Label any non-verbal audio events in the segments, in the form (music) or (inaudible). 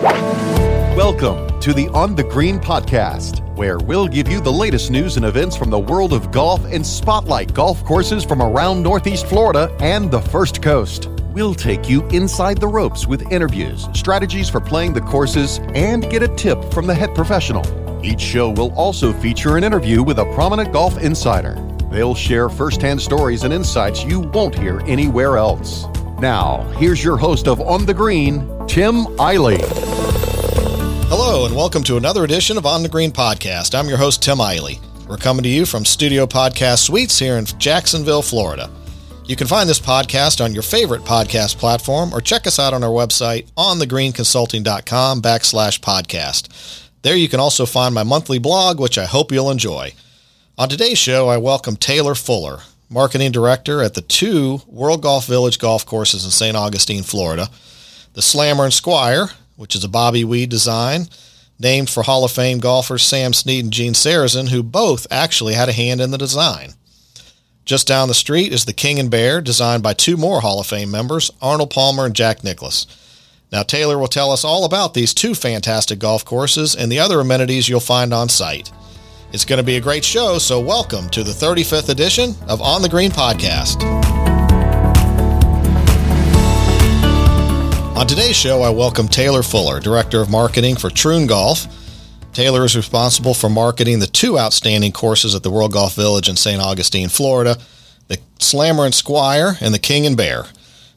Welcome to the On the Green podcast, where we'll give you the latest news and events from the world of golf and spotlight golf courses from around Northeast Florida and the First Coast. We'll take you inside the ropes with interviews, strategies for playing the courses, and get a tip from the head professional. Each show will also feature an interview with a prominent golf insider. They'll share firsthand stories and insights you won't hear anywhere else. Now, here's your host of On the Green, Tim Eiley. Hello, and welcome to another edition of On the Green Podcast. I'm your host, Tim Eiley. We're coming to you from Studio Podcast Suites here in Jacksonville, Florida. You can find this podcast on your favorite podcast platform or check us out on our website, onthegreenconsulting.com backslash podcast. There you can also find my monthly blog, which I hope you'll enjoy. On today's show, I welcome Taylor Fuller, Marketing Director at the two World Golf Village golf courses in St. Augustine, Florida, the Slammer and Squire, which is a Bobby Weed design, named for Hall of Fame golfers Sam Snead and Gene Sarazen, who both actually had a hand in the design. Just down the street is the King and Bear, designed by two more Hall of Fame members, Arnold Palmer and Jack Nicklaus. Now, Taylor will tell us all about these two fantastic golf courses and the other amenities you'll find on site. It's going to be a great show, so welcome to the 35th edition of On the Green Podcast. On today's show, I welcome Taylor Fuller, Director of Marketing for Troon Golf. Taylor is responsible for marketing the two outstanding courses at the World Golf Village in St. Augustine, Florida, the Slammer and Squire and the King and Bear.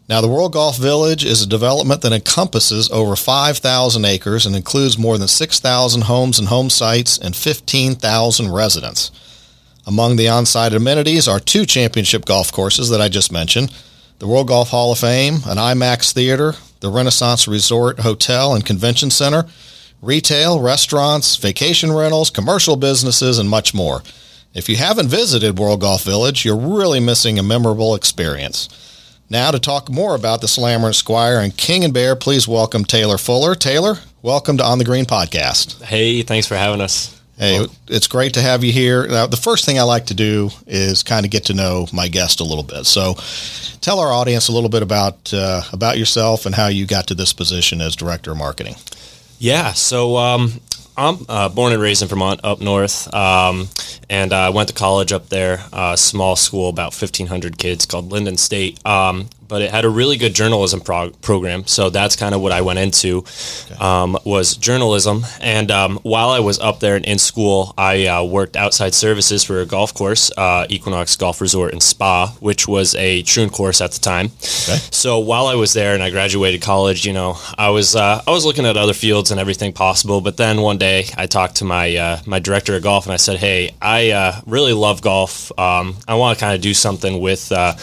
Now, the World Golf Village is a development that encompasses over 5,000 acres and includes more than 6,000 homes and home sites and 15,000 residents. Among the on-site amenities are two championship golf courses that I just mentioned, the World Golf Hall of Fame, an IMAX theater, the Renaissance Resort Hotel and Convention Center, retail, restaurants, vacation rentals, commercial businesses, and much more. If you haven't visited World Golf Village, you're really missing a memorable experience. Now, to talk more about the Slammer and Squire and King and Bear, please welcome Taylor Fuller. Taylor, welcome to On the Green podcast. Hey, thanks for having us. Hey, it's great to have you here. Now, the first thing I like to do is kind of get to know my guest a little bit. So, tell our audience a little bit about uh, about yourself and how you got to this position as director of marketing. Yeah, so um, I'm uh, born and raised in Vermont, up north, um, and I uh, went to college up there. A small school, about 1,500 kids, called Lyndon State. Um, but it had a really good journalism prog- program. So that's kind of what I went into um, was journalism. And um, while I was up there and in school, I uh, worked outside services for a golf course, uh, Equinox Golf Resort and Spa, which was a Troon course at the time. Okay. So while I was there and I graduated college, you know, I was uh, I was looking at other fields and everything possible. But then one day I talked to my uh, my director of golf and I said, "Hey, I uh, really love golf. Um, I want to kind of do something with." Uh,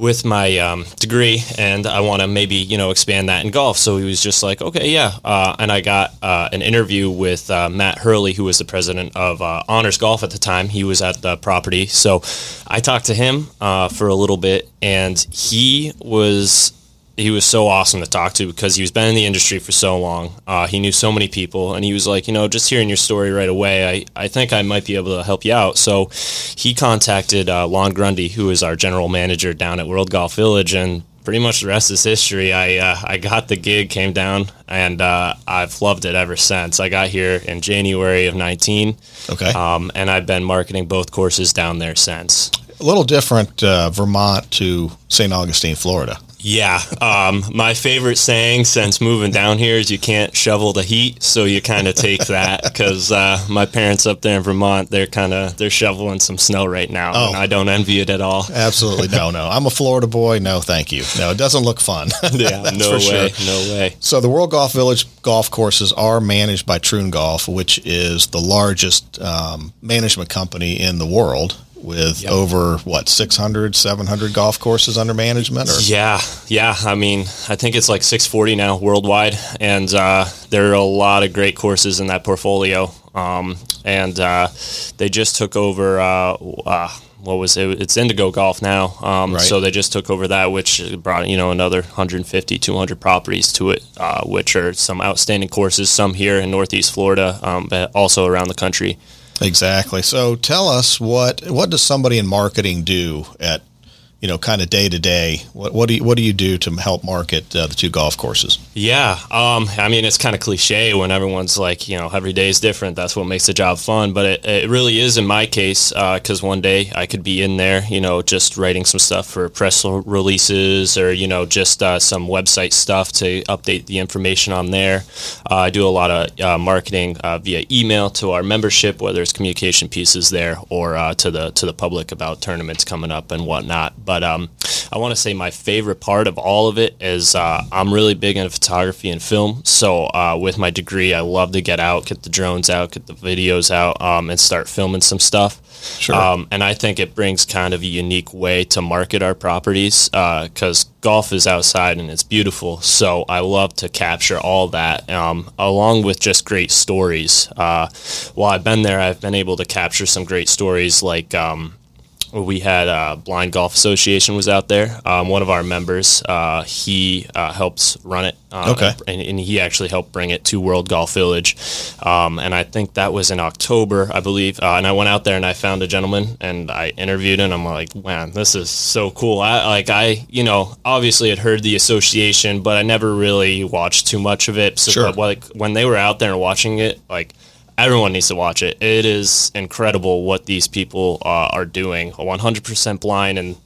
with my um, degree, and I want to maybe you know expand that in golf. So he was just like, okay, yeah. Uh, and I got uh, an interview with uh, Matt Hurley, who was the president of uh, Honors Golf at the time. He was at the property, so I talked to him uh, for a little bit, and he was he was so awesome to talk to because he was been in the industry for so long. Uh, he knew so many people, and he was like, you know, just hearing your story right away, I, I think I might be able to help you out. So he contacted uh, Lon Grundy, who is our general manager down at World Golf Village, and pretty much the rest is history. I uh, I got the gig, came down, and uh, I've loved it ever since. I got here in January of 19. Okay. Um, and I've been marketing both courses down there since. A little different uh, Vermont to St. Augustine, Florida. Yeah. Um, my favorite saying since moving down here is you can't shovel the heat. So you kind of take that because uh, my parents up there in Vermont, they're kind of, they're shoveling some snow right now. Oh. And I don't envy it at all. Absolutely. No, no. I'm a Florida boy. No, thank you. No, it doesn't look fun. (laughs) yeah. no way. Sure. No way. So the World Golf Village golf courses are managed by Troon Golf, which is the largest um, management company in the world with yep. over what 600 700 golf courses under management or? yeah yeah i mean i think it's like 640 now worldwide and uh, there are a lot of great courses in that portfolio um, and uh, they just took over uh, uh what was it it's indigo golf now um, right. so they just took over that which brought you know another 150 200 properties to it uh, which are some outstanding courses some here in northeast florida um, but also around the country Exactly. So tell us what what does somebody in marketing do at you know, kind of day to day, what what do you, what do you do to help market uh, the two golf courses? Yeah, um, I mean it's kind of cliche when everyone's like, you know, every day is different. That's what makes the job fun, but it, it really is in my case because uh, one day I could be in there, you know, just writing some stuff for press releases or you know just uh, some website stuff to update the information on there. Uh, I do a lot of uh, marketing uh, via email to our membership, whether it's communication pieces there or to the to the public about tournaments coming up and whatnot. But um, I want to say my favorite part of all of it is uh, I'm really big into photography and film. So uh, with my degree, I love to get out, get the drones out, get the videos out, um, and start filming some stuff. Sure. Um, and I think it brings kind of a unique way to market our properties because uh, golf is outside and it's beautiful. So I love to capture all that um, along with just great stories. Uh, while I've been there, I've been able to capture some great stories like um, we had uh, Blind Golf Association was out there. Um, one of our members, uh, he uh, helps run it. Uh, okay. And, and, he actually helped bring it to World Golf Village. Um, and I think that was in October, I believe. Uh, and I went out there and I found a gentleman and I interviewed him. I'm like, man, this is so cool. I like I, you know, obviously had heard the association, but I never really watched too much of it. So, sure. but like when they were out there watching it, like everyone needs to watch it. It is incredible what these people uh, are doing. 100% blind and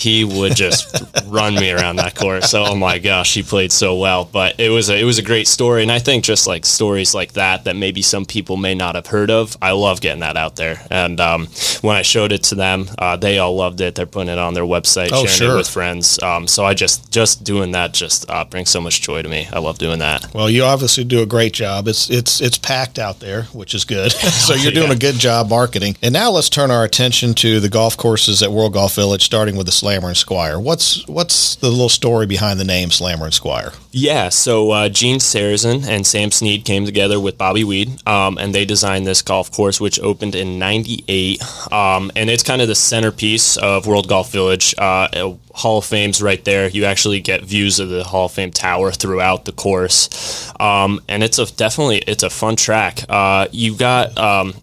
he would just (laughs) run me around that course. Oh my gosh, he played so well. But it was a, it was a great story, and I think just like stories like that that maybe some people may not have heard of, I love getting that out there. And um, when I showed it to them, uh, they all loved it. They're putting it on their website, oh, sharing sure. it with friends. Um, so I just just doing that just uh, brings so much joy to me. I love doing that. Well, you obviously do a great job. It's it's it's packed out there, which is good. (laughs) so you're (laughs) doing yeah. a good job marketing. And now let's turn our attention to the golf courses at World Golf Village, starting with the Slammer and Squire. What's what's the little story behind the name Slammer and Squire? Yeah, so uh, Gene Sarazen and Sam Snead came together with Bobby Weed, um, and they designed this golf course, which opened in '98, um, and it's kind of the centerpiece of World Golf Village. Uh, Hall of Fame's right there. You actually get views of the Hall of Fame tower throughout the course, um, and it's a definitely it's a fun track. Uh, you got um,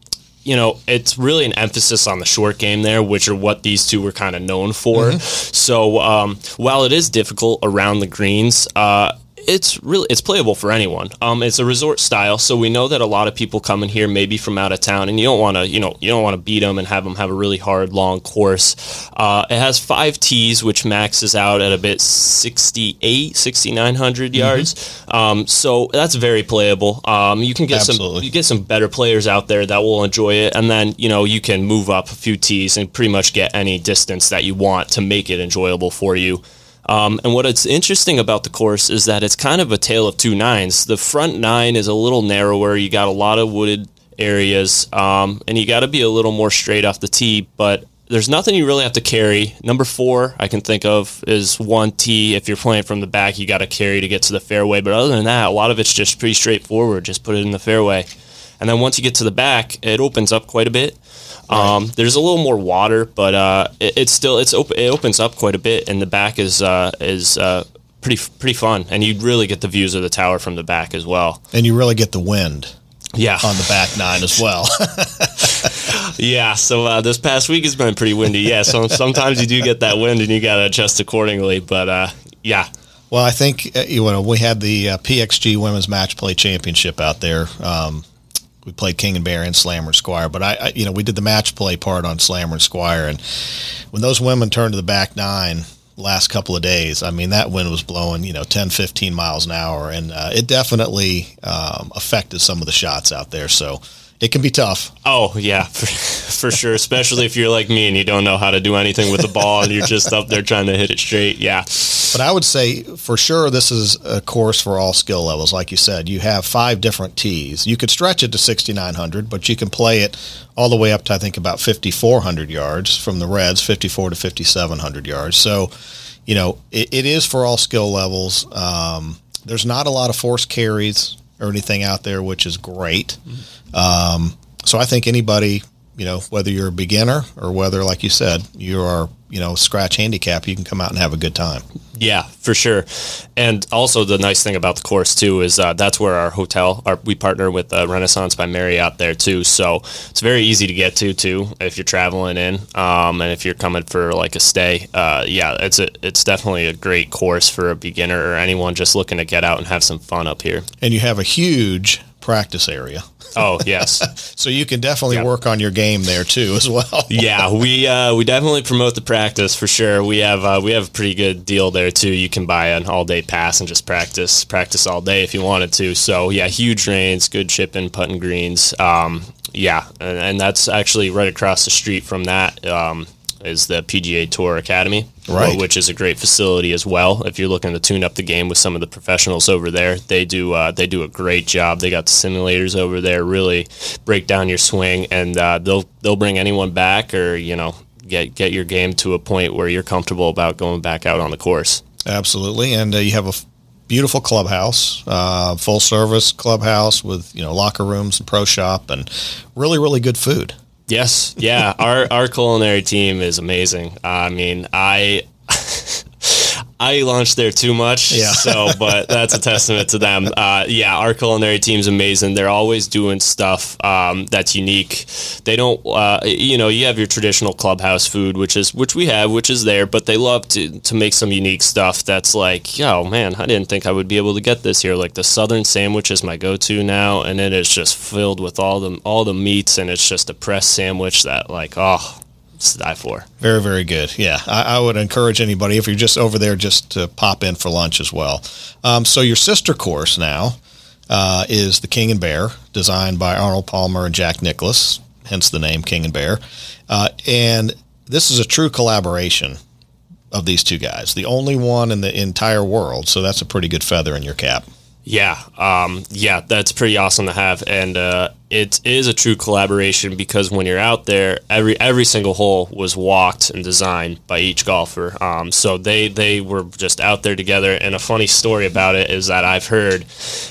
you know, it's really an emphasis on the short game there, which are what these two were kind of known for. Mm-hmm. So um, while it is difficult around the greens, uh, it's really it's playable for anyone. Um, it's a resort style, so we know that a lot of people come in here maybe from out of town, and you don't want to you know you don't want to beat them and have them have a really hard long course. Uh, it has five tees, which maxes out at a bit 68, 6900 mm-hmm. yards. Um, so that's very playable. Um, you can get Absolutely. some you get some better players out there that will enjoy it, and then you know you can move up a few tees and pretty much get any distance that you want to make it enjoyable for you. Um, and what it's interesting about the course is that it's kind of a tale of two nines. The front nine is a little narrower. You got a lot of wooded areas, um, and you got to be a little more straight off the tee. But there's nothing you really have to carry. Number four, I can think of, is one tee. If you're playing from the back, you got to carry to get to the fairway. But other than that, a lot of it's just pretty straightforward. Just put it in the fairway. And then once you get to the back, it opens up quite a bit. Um, there's a little more water, but uh, it, it's still it's op- it opens up quite a bit, and the back is uh, is uh, pretty pretty fun, and you really get the views of the tower from the back as well. And you really get the wind. Yeah, on the back nine as well. (laughs) yeah, so uh, this past week has been pretty windy. Yeah, so (laughs) sometimes you do get that wind, and you got to adjust accordingly. But uh, yeah, well, I think uh, you know we had the uh, PXG Women's Match Play Championship out there. Um, we played King and Bear and Slammer and Squire, but I, I, you know, we did the match play part on Slammer and Squire, and when those women turned to the back nine last couple of days, I mean, that wind was blowing, you know, 10, 15 miles an hour, and uh, it definitely um, affected some of the shots out there. So it can be tough. Oh yeah, (laughs) for, for, sure. Especially if you're like me and you don't know how to do anything with the ball and you're just up there trying to hit it straight. Yeah. But I would say for sure this is a course for all skill levels. Like you said, you have five different tees. You could stretch it to 6,900, but you can play it all the way up to I think about 5,400 yards from the Reds, 54 to 5,700 yards. So, you know, it, it is for all skill levels. Um, there's not a lot of force carries or anything out there, which is great. Um, so I think anybody, you know, whether you're a beginner or whether, like you said, you are you know scratch handicap, you can come out and have a good time. Yeah, for sure. And also the nice thing about the course too is uh, that's where our hotel, our, we partner with uh, Renaissance by Marriott there too. So it's very easy to get to too if you're traveling in, um, and if you're coming for like a stay. Uh, yeah, it's a, it's definitely a great course for a beginner or anyone just looking to get out and have some fun up here. And you have a huge practice area. Oh yes. (laughs) so you can definitely work on your game there too as well. (laughs) yeah, we uh, we definitely promote the practice for sure. We have uh, we have a pretty good deal there too. You can buy an all day pass and just practice practice all day if you wanted to. So yeah, huge range, good chipping, putting greens. Um, yeah, and, and, that's actually right across the street from that. Um, is the PGA Tour Academy, right? Which is a great facility as well. If you're looking to tune up the game with some of the professionals over there, they do uh, they do a great job. They got the simulators over there, really break down your swing, and uh, they'll they'll bring anyone back, or you know get get your game to a point where you're comfortable about going back out on the course. Absolutely, and uh, you have a f- beautiful clubhouse, uh, full service clubhouse with you know locker rooms and pro shop, and really really good food. Yes, yeah. our our culinary team is amazing. I mean, I I launched there too much. Yeah. So, but (laughs) that's a testament to them. Uh, yeah, our culinary team's amazing. They're always doing stuff um, that's unique. They don't, uh, you know, you have your traditional clubhouse food, which is which we have, which is there, but they love to to make some unique stuff that's like, oh man, I didn't think I would be able to get this here. Like the southern sandwich is my go-to now, and it is just filled with all the all the meats, and it's just a pressed sandwich that like, oh to die for. Very, very good. Yeah, I, I, would encourage anybody if you're just over there just to pop in for lunch as well. Um, so your sister course now uh, is the King and Bear, designed by Arnold Palmer and Jack Nicklaus, hence the name King and Bear. Uh, and this is a true collaboration of these two guys, the only one in the entire world. So that's a pretty good feather in your cap. Yeah, um, yeah, that's pretty awesome to have, and uh, it is a true collaboration because when you're out there, every every single hole was walked and designed by each golfer. Um, so they they were just out there together. And a funny story about it is that I've heard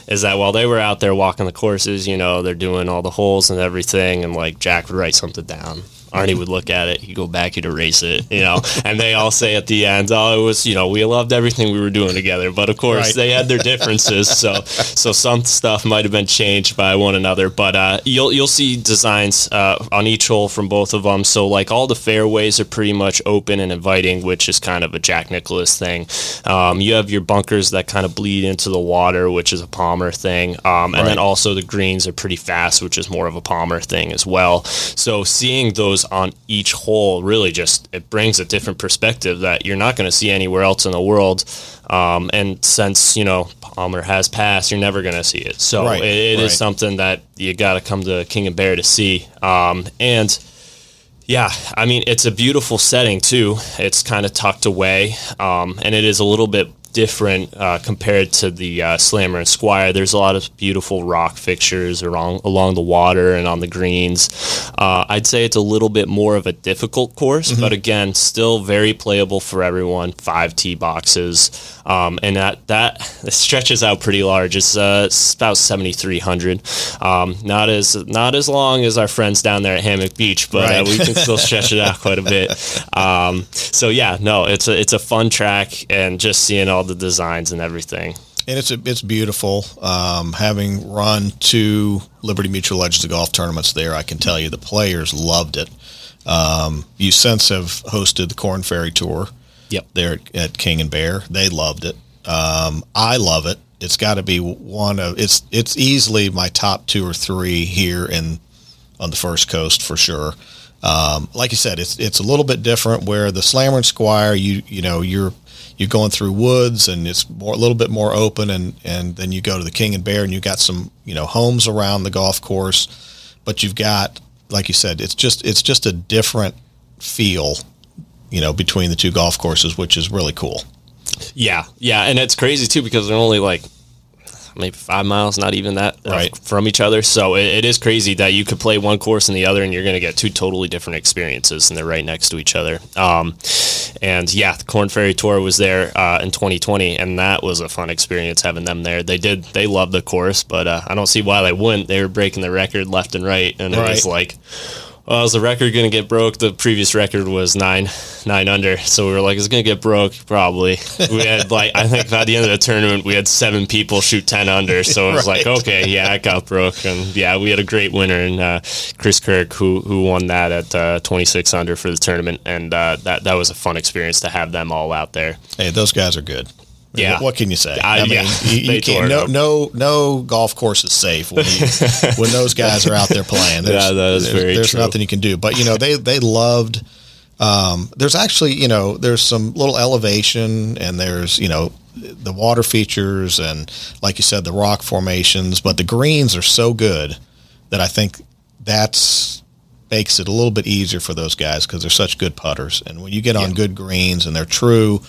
is that while they were out there walking the courses, you know, they're doing all the holes and everything, and like Jack would write something down Arnie would look at it, he'd go back, he'd erase it, you know, and they all say at the end, oh, it was, you know, we loved everything we were doing together. But of course, right. they had their differences. so, (laughs) so some stuff might have been changed by one another. But uh, you'll, you'll see designs uh, on each hole from both of them. So, like, all the fairways are pretty much open and inviting, which is kind of a Jack Nicklaus thing. Um, you have your bunkers that kind of bleed into the water, which is a Palmer thing. Um, and right. then also the greens are pretty fast, which is more of a Palmer thing as well. So, seeing those on each hole really just it brings a different perspective that you're not going to see anywhere else in the world. Um, and since you know Palmer has passed, you're never going to see it. So right, it, it right. is something that you got to come to King and Bear to see. Um, and yeah, I mean it's a beautiful setting too. It's kind of tucked away, um, and it is a little bit different uh, compared to the uh, Slammer and Squire. There's a lot of beautiful rock fixtures along along the water and on the greens. Uh, I'd say it's a little bit more of a difficult course, mm-hmm. but again, still very playable for everyone. Five tee boxes, um, and that that stretches out pretty large. It's, uh, it's about 7,300. Um, not as not as long as our friends down there at Hammock Beach, but uh, we can still stretch it out quite a bit. (laughs) Um, so yeah, no, it's a it's a fun track, and just seeing all the designs and everything. And it's a, it's beautiful. Um, having run two Liberty Mutual Legends of Golf tournaments there, I can tell you the players loved it. Um, you since have hosted the Corn Ferry Tour. Yep. There at King and Bear, they loved it. Um, I love it. It's got to be one of it's it's easily my top two or three here in on the First Coast for sure. Um, like you said, it's it's a little bit different. Where the Slammer and Squire, you you know you're you're going through woods and it's more, a little bit more open and, and then you go to the King and Bear and you got some, you know, homes around the golf course, but you've got, like you said, it's just, it's just a different feel, you know, between the two golf courses, which is really cool. Yeah. Yeah. And it's crazy too, because they're only like maybe five miles, not even that uh, right. from each other. So it, it is crazy that you could play one course and the other, and you're going to get two totally different experiences, and they're right next to each other. Um, and yeah, the Corn Ferry Tour was there uh, in 2020, and that was a fun experience having them there. They did, they loved the course, but uh, I don't see why they wouldn't. They were breaking the record left and right, and it was like well, is the record going to get broke? The previous record was nine, nine under. So we were like, it's going to get broke, probably. We had (laughs) like, I think by the end of the tournament, we had seven people shoot 10 under. So it was right. like, okay, yeah, it got broke. And yeah, we had a great winner in uh, Chris Kirk, who, who won that at uh, 26 under for the tournament. And uh, that, that was a fun experience to have them all out there. Hey, those guys are good. Yeah. What can you say? I, I mean, yeah, (laughs) you, you can't. No, no, no golf course is safe when, you, (laughs) when those guys are out there playing. There's, yeah, that is there's, very There's true. nothing you can do. But you know, they they loved. Um, there's actually, you know, there's some little elevation, and there's you know the water features, and like you said, the rock formations. But the greens are so good that I think that's makes it a little bit easier for those guys because they're such good putters. And when you get on yeah. good greens and they're true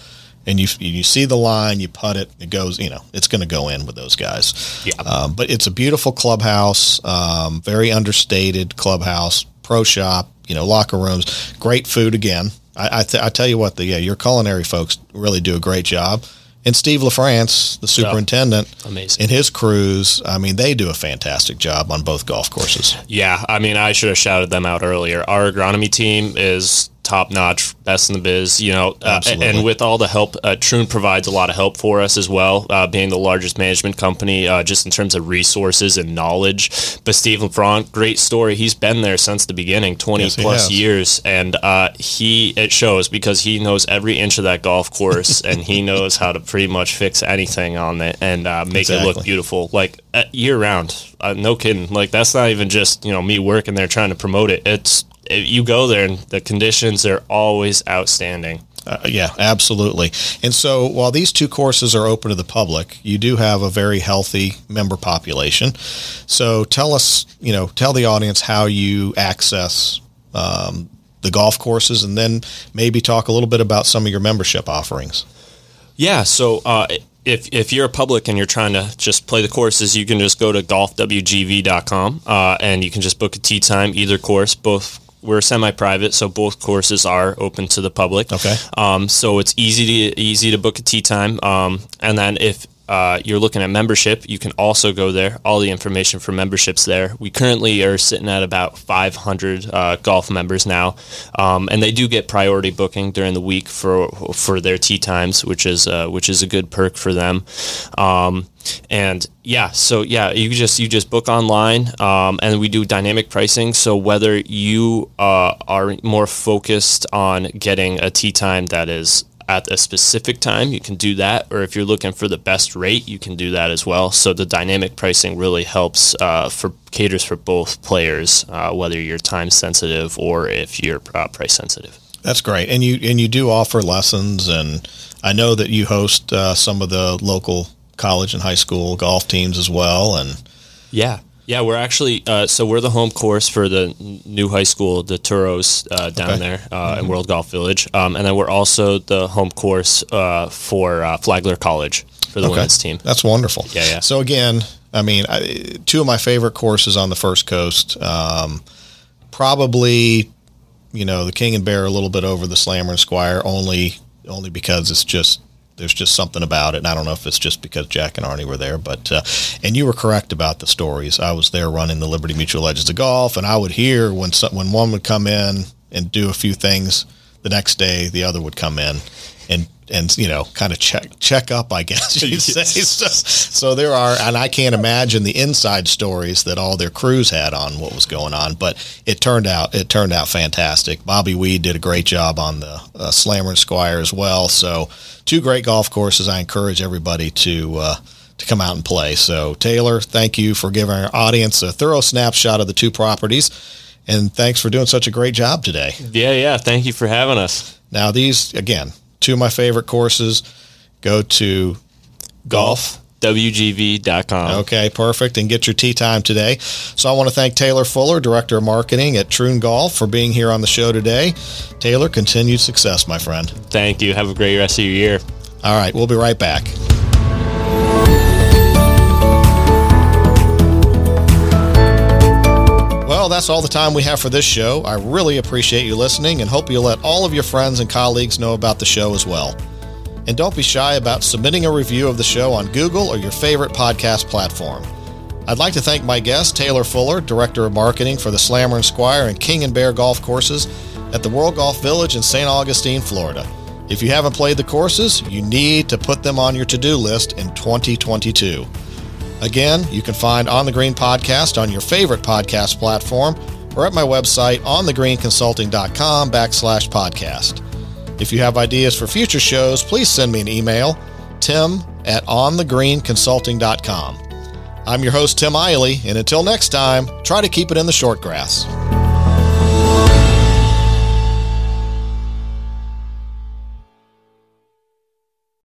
and you you see the line, you putt it, it goes. You know, it's going to go in with those guys. Yeah. Um, but it's a beautiful clubhouse, um, very understated clubhouse, pro shop. You know, locker rooms, great food again. I I, th- I tell you what, the yeah, your culinary folks really do a great job. And Steve LaFrance, the superintendent, amazing, and his crews. I mean, they do a fantastic job on both golf courses. Yeah, I mean, I should have shouted them out earlier. Our agronomy team is top notch, best in the biz. You know, uh, and with all the help, uh, Troon provides a lot of help for us as well, uh, being the largest management company, uh, just in terms of resources and knowledge. But Steve LaFrance, great story. He's been there since the beginning, twenty yes, plus years, and uh, he it shows because he knows every inch of that golf course, (laughs) and he knows how to pretty much fix anything on it and uh, make exactly. it look beautiful, like year round. no kidding. Like that's not even just you know me working there trying to promote it. It's you go there and the conditions are always outstanding. Uh, yeah, absolutely. And so while these two courses are open to the public, you do have a very healthy member population. So tell us, you know, tell the audience how you access um, the golf courses and then maybe talk a little bit about some of your membership offerings. Yeah, so uh, if, if you're a public and you're trying to just play the courses, you can just go to golfwgv.com uh, and you can just book a tee time, either course, both we're semi-private, so both courses are open to the public. Okay. Um, so it's easy to easy to book a tee time. Um, and then if uh, you're looking at membership, you can also go there. All the information for memberships there. We currently are sitting at about 500 uh, golf members now, um, and they do get priority booking during the week for for their tee times, which is uh, which is a good perk for them. Um, and yeah, so yeah, you just you just book online, um, and we do dynamic pricing. So whether you uh, are more focused on getting a tee time that is at a specific time, you can do that. Or if you're looking for the best rate, you can do that as well. So the dynamic pricing really helps uh, for caters for both players, uh, whether you're time sensitive or if you're uh, price sensitive. That's great, and you and you do offer lessons, and I know that you host uh, some of the local college and high school golf teams as well, and yeah, yeah, we're actually uh, so we're the home course for the new high school, the Toros uh, down okay. there uh, mm-hmm. in World Golf Village, um, and then we're also the home course uh, for uh, Flagler College for the okay. women's team. That's wonderful. Yeah, yeah. So again, I mean, I, two of my favorite courses on the First Coast, um, probably, you know, the King and Bear a little bit over the Slammer and Squire, only only because it's just there's just something about it. And I don't know if it's just because Jack and Arnie were there, but uh, and you were correct about the stories. I was there running the Liberty Mutual Legends of Golf, and I would hear when some, when one would come in and do a few things, the next day the other would come in and and you know kind of check check up i guess (laughs) you'd say. So, so, there are and i can't imagine the inside stories that all their crews had on what was going on but it turned out it turned out fantastic. Bobby weed did a great job on the uh, slammer and squire as well. So two great golf courses. I encourage everybody to uh, to come out and play. So taylor thank you for giving our audience a thorough snapshot of the two properties and thanks for doing such a great job today. Yeah yeah. Thank you for having us. Now these again two of my favorite courses. Go to golf. WGV.com. Okay, perfect. And get your tee time today. So I want to thank Taylor Fuller, Director of Marketing at Troon Golf, for being here on the show today. Taylor, continued success, my friend. Thank you. Have a great rest of your year. All right, we'll be right back. Well, that's all the time we have for this show. I really appreciate you listening and hope you'll let all of your friends and colleagues know about the show as well. And don't be shy about submitting a review of the show on Google or your favorite podcast platform. I'd like to thank my guest, Taylor Fuller, Director of Marketing for the Slammer and Squire and King and Bear golf courses at the World Golf Village in St. Augustine, Florida. If you haven't played the courses, you need to put them on your to do list in 2022. Again, you can find On the Green podcast on your favorite podcast platform or at my website, onthegreenconsulting.com backslash podcast. If you have ideas for future shows, please send me an email, tim at onthegreenconsulting.com. I'm your host, Tim Eiley, and until next time, try to keep it in the short grass.